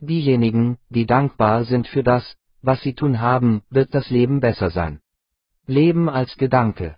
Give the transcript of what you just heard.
Diejenigen, die dankbar sind für das, was sie tun haben, wird das Leben besser sein. Leben als Gedanke